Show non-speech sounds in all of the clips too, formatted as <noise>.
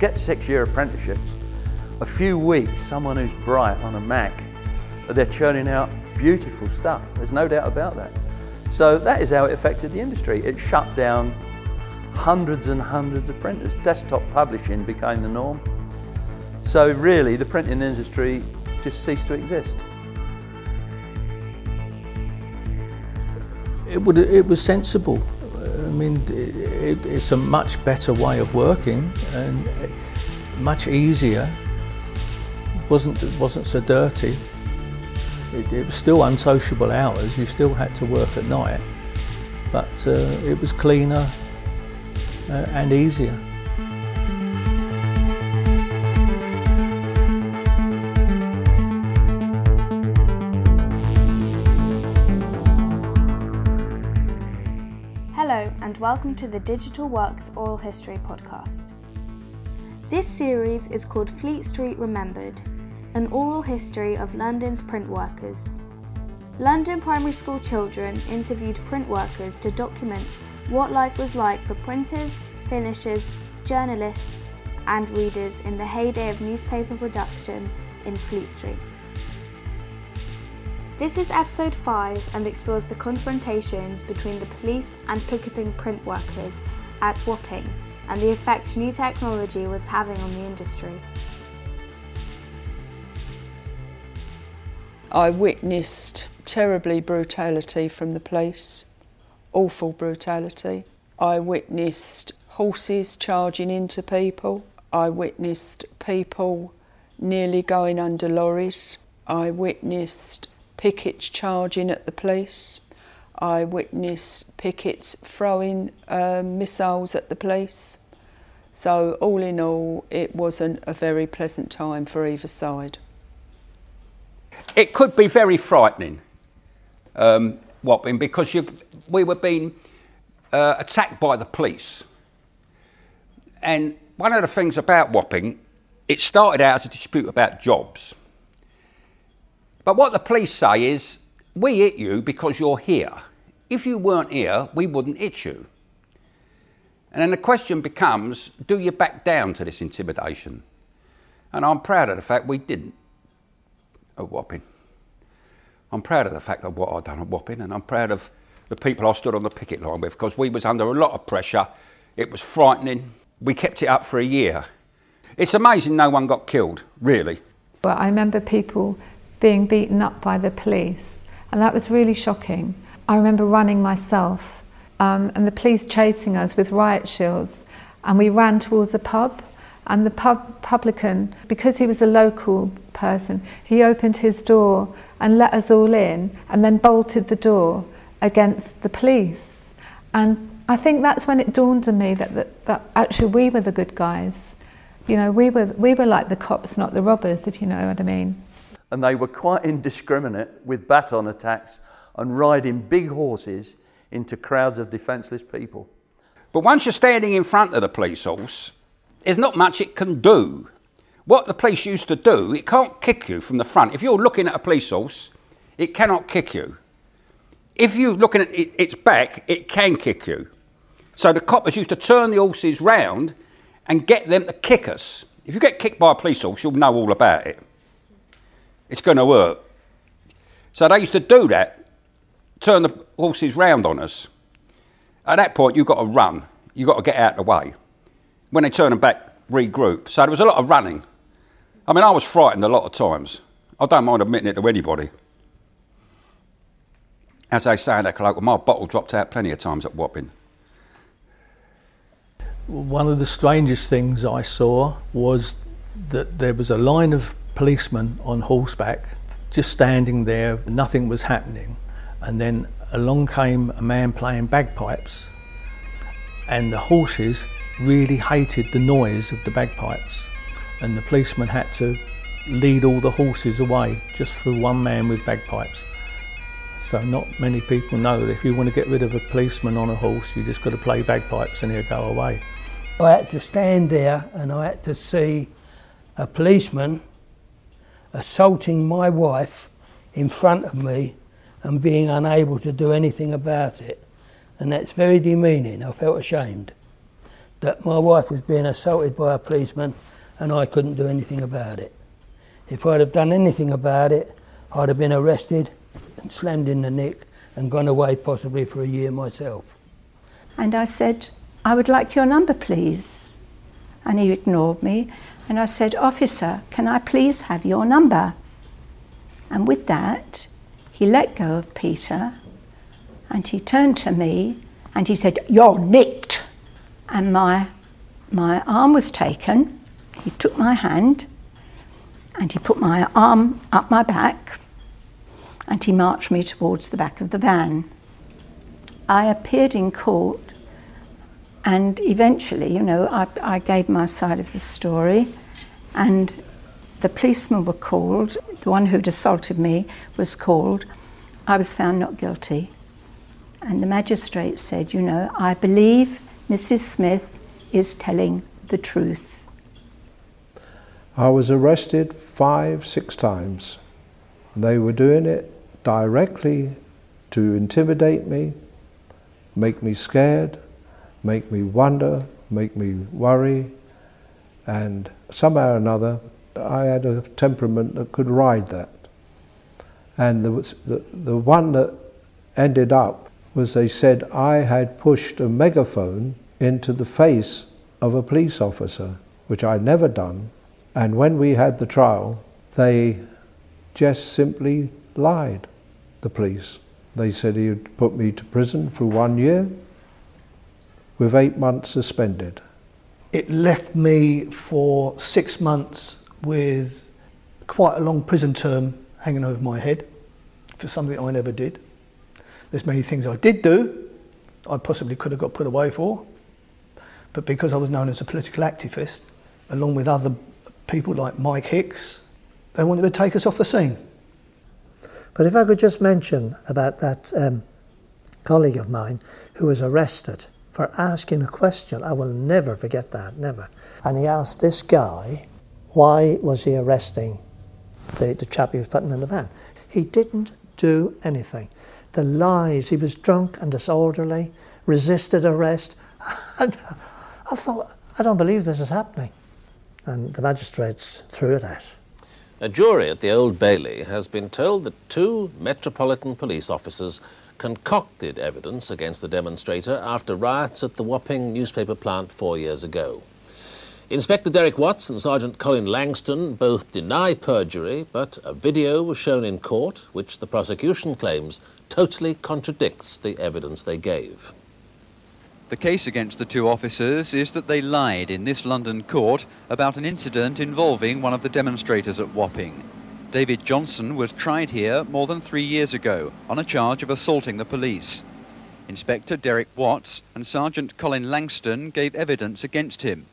forget six year apprenticeships, a few weeks, someone who's bright on a Mac, they're churning out beautiful stuff. There's no doubt about that. So that is how it affected the industry. It shut down hundreds and hundreds of printers. Desktop publishing became the norm. So really, the printing industry just ceased to exist. It, would, it was sensible. I mean, it, it's a much better way of working and much easier. wasn't wasn't so dirty. It, it was still unsociable hours. You still had to work at night, but uh, it was cleaner uh, and easier. Welcome to the Digital Works Oral History podcast. This series is called Fleet Street Remembered, an oral history of London's print workers. London primary school children interviewed print workers to document what life was like for printers, finishers, journalists, and readers in the heyday of newspaper production in Fleet Street. This is episode 5 and explores the confrontations between the police and picketing print workers at Wapping and the effect new technology was having on the industry. I witnessed terribly brutality from the police, awful brutality. I witnessed horses charging into people. I witnessed people nearly going under lorries. I witnessed pickets charging at the police. I witnessed pickets throwing uh, missiles at the police. So, all in all, it wasn't a very pleasant time for either side. It could be very frightening, um, Wapping, because you, we were being uh, attacked by the police. And one of the things about Wapping, it started out as a dispute about jobs. But what the police say is, we hit you because you're here. If you weren't here, we wouldn't hit you. And then the question becomes, do you back down to this intimidation? And I'm proud of the fact we didn't at Wapping. I'm proud of the fact of what I've done at Wapping, and I'm proud of the people I stood on the picket line with because we was under a lot of pressure. It was frightening. We kept it up for a year. It's amazing no one got killed, really. Well, I remember people being beaten up by the police, and that was really shocking. I remember running myself, um, and the police chasing us with riot shields, and we ran towards a pub. And the pub publican, because he was a local person, he opened his door and let us all in, and then bolted the door against the police. And I think that's when it dawned on me that, that, that actually we were the good guys. You know, we were, we were like the cops, not the robbers, if you know what I mean. And they were quite indiscriminate with baton attacks and riding big horses into crowds of defenceless people. But once you're standing in front of the police horse, there's not much it can do. What the police used to do, it can't kick you from the front. If you're looking at a police horse, it cannot kick you. If you're looking at it, its back, it can kick you. So the coppers used to turn the horses round and get them to kick us. If you get kicked by a police horse, you'll know all about it. It's going to work. So they used to do that, turn the horses round on us. At that point, you've got to run. You've got to get out of the way. When they turn them back, regroup. So there was a lot of running. I mean, I was frightened a lot of times. I don't mind admitting it to anybody. As they say in that colloquial, my bottle dropped out plenty of times at Wapping. One of the strangest things I saw was that there was a line of policemen on horseback just standing there, nothing was happening. And then along came a man playing bagpipes, and the horses really hated the noise of the bagpipes. And the policeman had to lead all the horses away just for one man with bagpipes. So not many people know that if you want to get rid of a policeman on a horse, you just got to play bagpipes and he'll go away. I had to stand there and I had to see a policeman assaulting my wife in front of me and being unable to do anything about it. And that's very demeaning. I felt ashamed that my wife was being assaulted by a policeman and I couldn't do anything about it. If I'd have done anything about it, I'd have been arrested and slammed in the neck and gone away possibly for a year myself. And I said, I would like your number, please. And he ignored me. And I said, Officer, can I please have your number? And with that, he let go of Peter and he turned to me and he said, You're nicked. And my, my arm was taken. He took my hand and he put my arm up my back and he marched me towards the back of the van. I appeared in court and eventually, you know, I, I gave my side of the story and the policemen were called. The one who'd assaulted me was called. I was found not guilty. And the magistrate said, You know, I believe Mrs. Smith is telling the truth. I was arrested five, six times. They were doing it directly to intimidate me, make me scared, make me wonder, make me worry, and somehow or another, I had a temperament that could ride that. And the, the, the one that ended up was they said I had pushed a megaphone into the face of a police officer, which I'd never done. And when we had the trial, they just simply lied, the police. They said he'd put me to prison for one year with eight months suspended. It left me for six months with quite a long prison term hanging over my head for something I never did. There's many things I did do I possibly could have got put away for, but because I was known as a political activist, along with other people like Mike Hicks, they wanted to take us off the scene. But if I could just mention about that um, colleague of mine who was arrested for asking a question, I will never forget that, never. And he asked this guy, why was he arresting the, the chap he was putting in the van? He didn't do anything. The lies, he was drunk and disorderly, resisted arrest. <laughs> And I thought, I don't believe this is happening. And the magistrates threw it out. A jury at the Old Bailey has been told that two Metropolitan Police officers concocted evidence against the demonstrator after riots at the Wapping newspaper plant four years ago. Inspector Derek Watts and Sergeant Colin Langston both deny perjury, but a video was shown in court which the prosecution claims totally contradicts the evidence they gave. The case against the two officers is that they lied in this London court about an incident involving one of the demonstrators at Wapping. David Johnson was tried here more than three years ago on a charge of assaulting the police. Inspector Derek Watts and Sergeant Colin Langston gave evidence against him.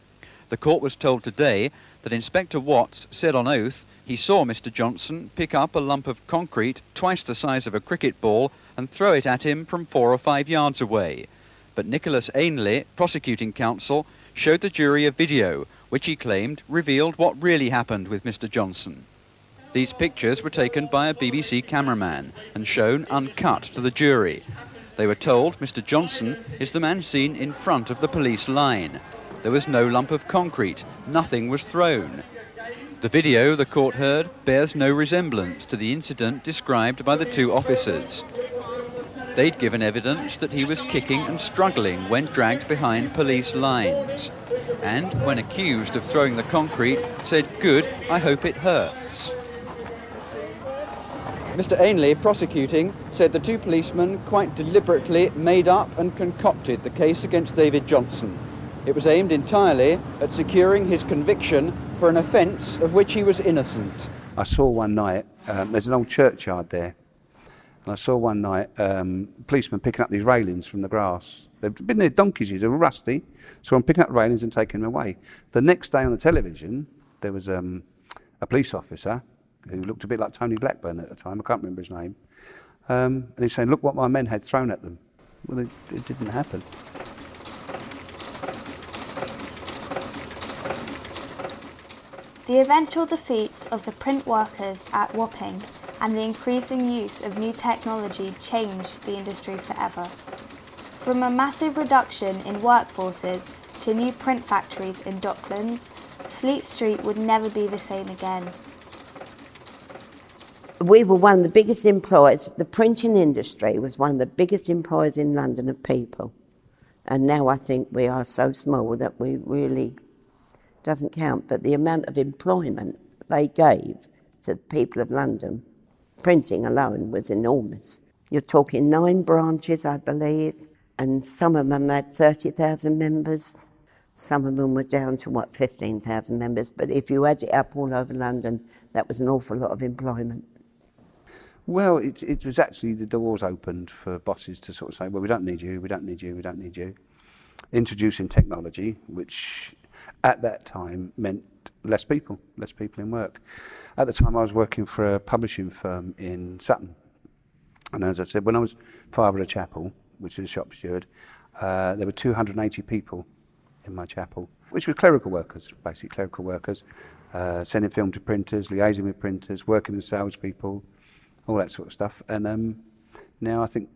The court was told today that Inspector Watts said on oath he saw Mr. Johnson pick up a lump of concrete twice the size of a cricket ball and throw it at him from four or five yards away. But Nicholas Ainley, prosecuting counsel, showed the jury a video which he claimed revealed what really happened with Mr. Johnson. These pictures were taken by a BBC cameraman and shown uncut to the jury. They were told Mr. Johnson is the man seen in front of the police line. There was no lump of concrete, nothing was thrown. The video, the court heard, bears no resemblance to the incident described by the two officers. They'd given evidence that he was kicking and struggling when dragged behind police lines. And when accused of throwing the concrete, said, good, I hope it hurts. Mr Ainley, prosecuting, said the two policemen quite deliberately made up and concocted the case against David Johnson. It was aimed entirely at securing his conviction for an offence of which he was innocent. I saw one night, um, there's an old churchyard there, and I saw one night um, policemen picking up these railings from the grass. They've been there donkeys years, they were rusty, so I'm picking up railings and taking them away. The next day on the television, there was um, a police officer who looked a bit like Tony Blackburn at the time, I can't remember his name, um, and he's saying, look what my men had thrown at them. Well, it, it didn't happen. The eventual defeat of the print workers at Wapping and the increasing use of new technology changed the industry forever. From a massive reduction in workforces to to new print factories in Docklands, Fleet Street would never be the same again. We were one of the biggest employers, the printing industry was one of the biggest employers in London of people. And now I think we are so small that we really doesn't count. But the amount of employment they gave to the people of London, printing alone, was enormous. You're talking nine branches, I believe, and some of them had 30,000 members. Some of them were down to what, 15,000 members. But if you add it up all over London, that was an awful lot of employment. Well, it, it was actually the doors opened for bosses to sort of say, well, we don't need you, we don't need you, we don't need you. Introducing technology, which at that time meant less people, less people in work. At the time, I was working for a publishing firm in Sutton. And as I said, when I was father of chapel, which is a shop steward, uh, there were 280 people in my chapel, which were clerical workers, basically clerical workers, uh, sending film to printers, liaising with printers, working with salespeople, all that sort of stuff. And um, now I think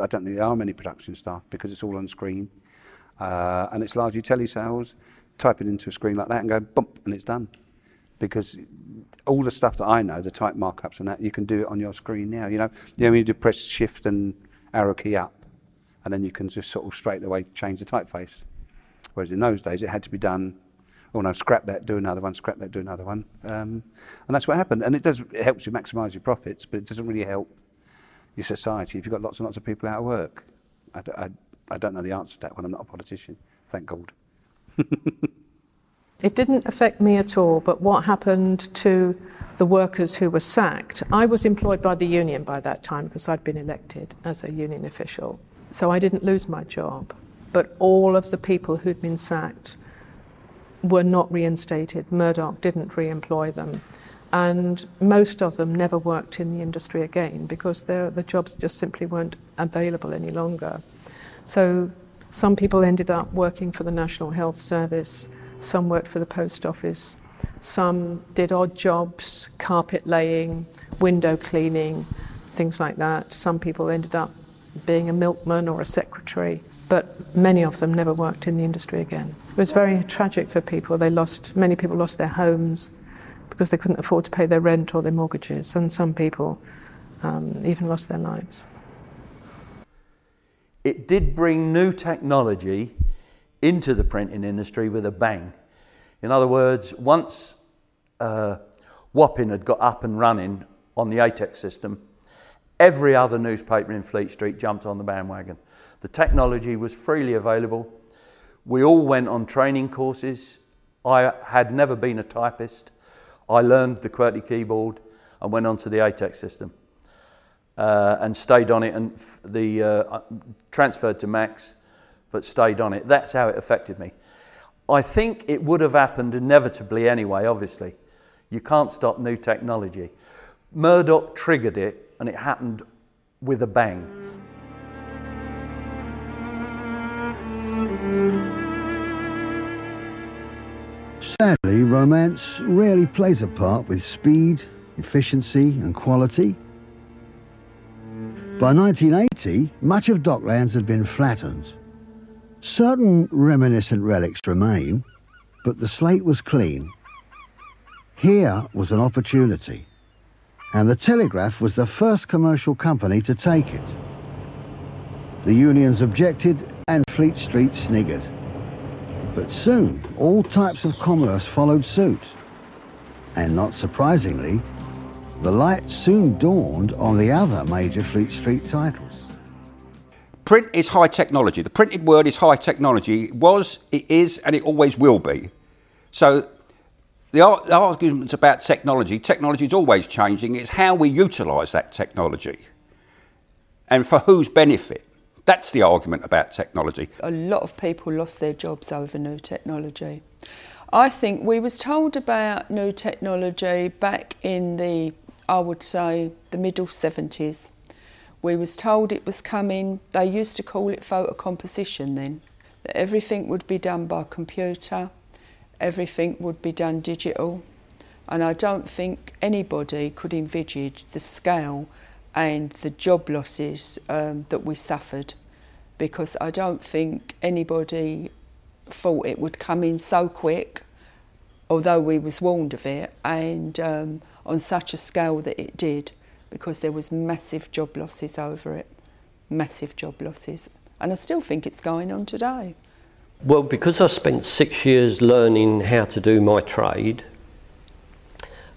I don't think there are many production staff because it's all on screen, uh, and it's largely telesales. Type it into a screen like that and go bump, and it's done. Because all the stuff that I know, the type markups and that, you can do it on your screen now. You know, you you do press shift and arrow key up, and then you can just sort of straight away change the typeface. Whereas in those days, it had to be done oh no, scrap that, do another one, scrap that, do another one. Um, and that's what happened. And it does, it helps you maximise your profits, but it doesn't really help your society if you've got lots and lots of people out of work. I, I, I don't know the answer to that one. I'm not a politician, thank God. <laughs> it didn't affect me at all, but what happened to the workers who were sacked, I was employed by the union by that time because I'd been elected as a union official. So I didn't lose my job. But all of the people who'd been sacked were not reinstated. Murdoch didn't re employ them. And most of them never worked in the industry again because the jobs just simply weren't available any longer. So some people ended up working for the National Health Service, some worked for the post office, some did odd jobs, carpet laying, window cleaning, things like that. Some people ended up being a milkman or a secretary but many of them never worked in the industry again. It was very tragic for people. They lost, many people lost their homes because they couldn't afford to pay their rent or their mortgages, and some people um, even lost their lives. It did bring new technology into the printing industry with a bang. In other words, once uh, Wapping had got up and running on the ATEX system, every other newspaper in Fleet Street jumped on the bandwagon. The technology was freely available. We all went on training courses. I had never been a typist. I learned the QWERTY keyboard and went on to the ATEX system uh, and stayed on it and the, uh, transferred to Max, but stayed on it. That's how it affected me. I think it would have happened inevitably anyway, obviously. You can't stop new technology. Murdoch triggered it and it happened with a bang. Sadly, romance rarely plays a part with speed, efficiency, and quality. By 1980, much of Docklands had been flattened. Certain reminiscent relics remain, but the slate was clean. Here was an opportunity, and the Telegraph was the first commercial company to take it. The unions objected, and Fleet Street sniggered. But soon, all types of commerce followed suit. And not surprisingly, the light soon dawned on the other major Fleet Street titles. Print is high technology. The printed word is high technology. It was, it is, and it always will be. So the, arguments about technology, technology is always changing. It's how we utilise that technology and for whose benefit. That's the argument about technology. A lot of people lost their jobs over new technology. I think we was told about new technology back in the, I would say, the middle 70s. We was told it was coming. They used to call it photo composition then. That everything would be done by computer, everything would be done digital. And I don't think anybody could envisage the scale and the job losses um, that we suffered. Because I don't think anybody thought it would come in so quick, although we was warned of it, and um, on such a scale that it did, because there was massive job losses over it, massive job losses, and I still think it's going on today. Well, because I spent six years learning how to do my trade,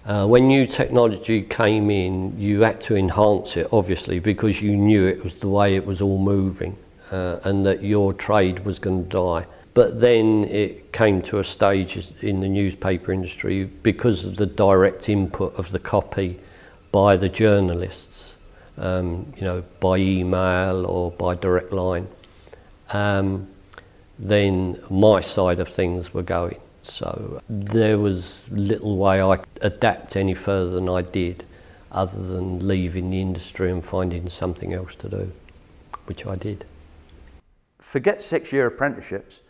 uh, when new technology came in, you had to enhance it, obviously, because you knew it was the way it was all moving uh, and that your trade was going to die. But then it came to a stage in the newspaper industry because of the direct input of the copy by the journalists, um, you know, by email or by direct line. Um, then my side of things were going. So there was little way I could adapt any further than I did, other than leaving the industry and finding something else to do, which I did. Forget six year apprenticeships.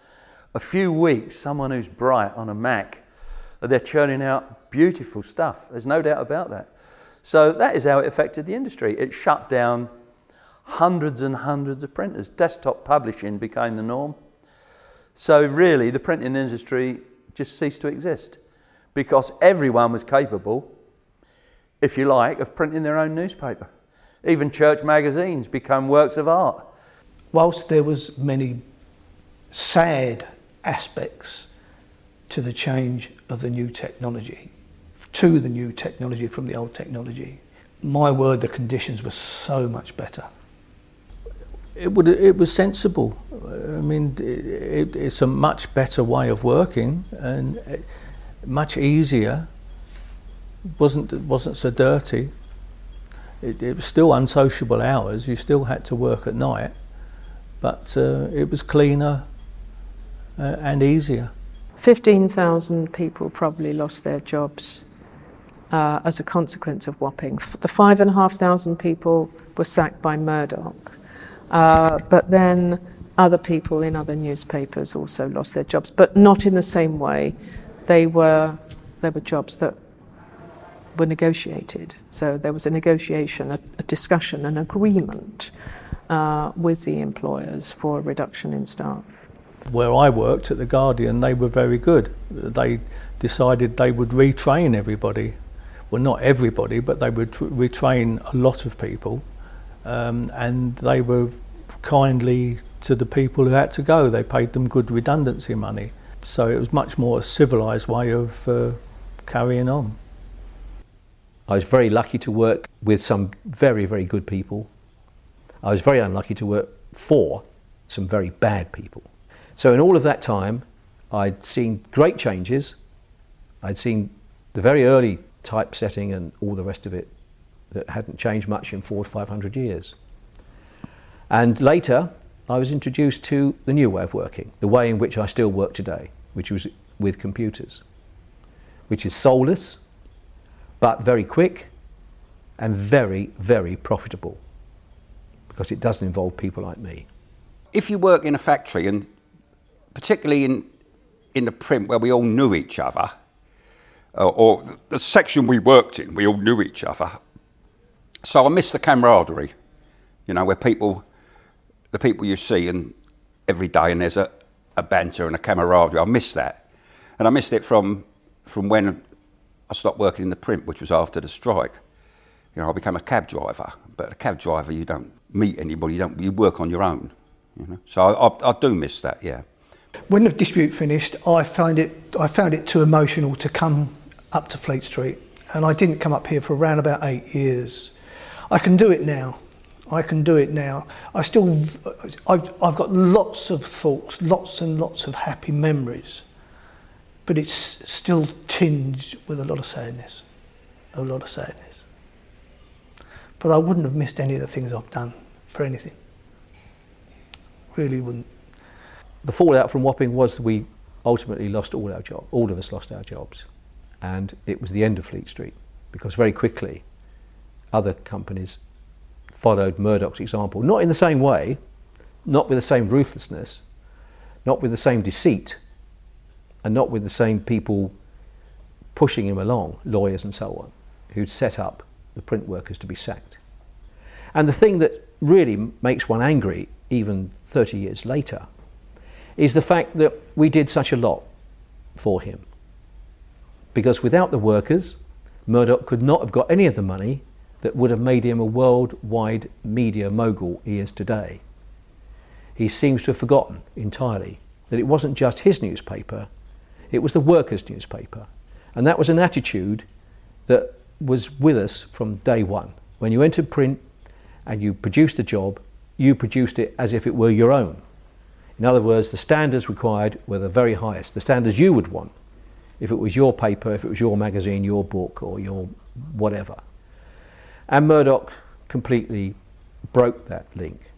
A few weeks, someone who's bright on a Mac, they're churning out beautiful stuff. There's no doubt about that. So that is how it affected the industry. It shut down hundreds and hundreds of printers. Desktop publishing became the norm. So, really, the printing industry just ceased to exist because everyone was capable, if you like, of printing their own newspaper. Even church magazines become works of art. Whilst there was many sad aspects to the change of the new technology, to the new technology from the old technology, my word, the conditions were so much better it would it was sensible. I mean, it, it's a much better way of working and much easier. wasn't wasn't so dirty. It, it was still unsociable hours. You still had to work at night, but uh, it was cleaner uh, and easier. Fifteen thousand people probably lost their jobs uh, as a consequence of Wapping. The five and a half thousand people were sacked by Murdoch. Uh, but then other people in other newspapers also lost their jobs, but not in the same way. They were, they were jobs that were negotiated. So there was a negotiation, a, a discussion, an agreement uh, with the employers for a reduction in staff. Where I worked at The Guardian, they were very good. They decided they would retrain everybody. Well, not everybody, but they would retrain a lot of people um, and they were kindly to the people who had to go. They paid them good redundancy money. So it was much more a civilised way of uh, carrying on. I was very lucky to work with some very, very good people. I was very unlucky to work for some very bad people. So, in all of that time, I'd seen great changes. I'd seen the very early typesetting and all the rest of it that hadn't changed much in four or five hundred years. And later, I was introduced to the new way of working, the way in which I still work today, which was with computers, which is soulless, but very quick and very, very profitable because it doesn't involve people like me. If you work in a factory, and particularly in, in the print where we all knew each other, uh, or the section we worked in, we all knew each other, so I miss the camaraderie, you know, where people, the people you see and every day, and there's a, a banter and a camaraderie. I miss that, and I missed it from from when I stopped working in the print, which was after the strike. You know, I became a cab driver, but a cab driver, you don't meet anybody. You don't. You work on your own. You know, so I, I, I do miss that. Yeah. When the dispute finished, I found it. I found it too emotional to come up to Fleet Street, and I didn't come up here for around about eight years. I can do it now. I can do it now. I still, I've, I've got lots of thoughts, lots and lots of happy memories, but it's still tinged with a lot of sadness, a lot of sadness. But I wouldn't have missed any of the things I've done for anything. Really wouldn't. The fallout from Wapping was we ultimately lost all our jobs. All of us lost our jobs, and it was the end of Fleet Street because very quickly other companies followed Murdoch's example, not in the same way, not with the same ruthlessness, not with the same deceit, and not with the same people pushing him along, lawyers and so on, who'd set up the print workers to be sacked. And the thing that really makes one angry, even 30 years later, is the fact that we did such a lot for him. Because without the workers, Murdoch could not have got any of the money that would have made him a worldwide media mogul he is today. He seems to have forgotten entirely that it wasn't just his newspaper, it was the workers' newspaper. And that was an attitude that was with us from day one. When you entered print and you produced a job, you produced it as if it were your own. In other words, the standards required were the very highest, the standards you would want if it was your paper, if it was your magazine, your book, or your whatever. And Murdoch completely broke that link.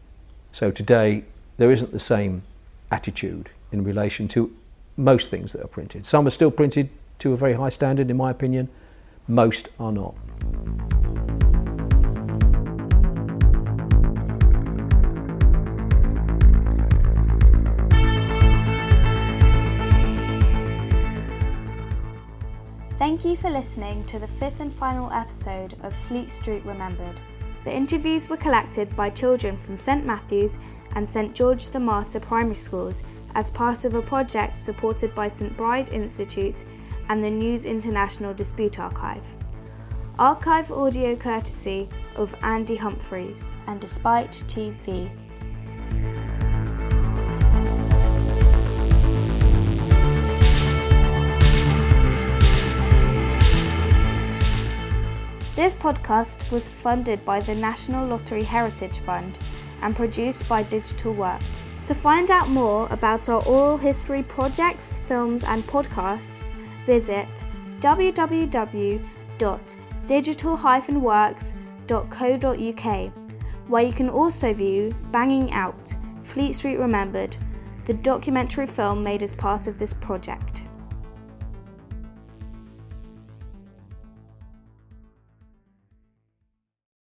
So today, there isn't the same attitude in relation to most things that are printed. Some are still printed to a very high standard, in my opinion, most are not. Thank you for listening to the fifth and final episode of Fleet Street Remembered. The interviews were collected by children from St Matthew's and St George the Martyr primary schools as part of a project supported by St Bride Institute and the News International Dispute Archive. Archive audio courtesy of Andy Humphries and Dispute TV. This podcast was funded by the National Lottery Heritage Fund and produced by Digital Works. To find out more about our oral history projects, films, and podcasts, visit www.digital-works.co.uk, where you can also view Banging Out Fleet Street Remembered, the documentary film made as part of this project.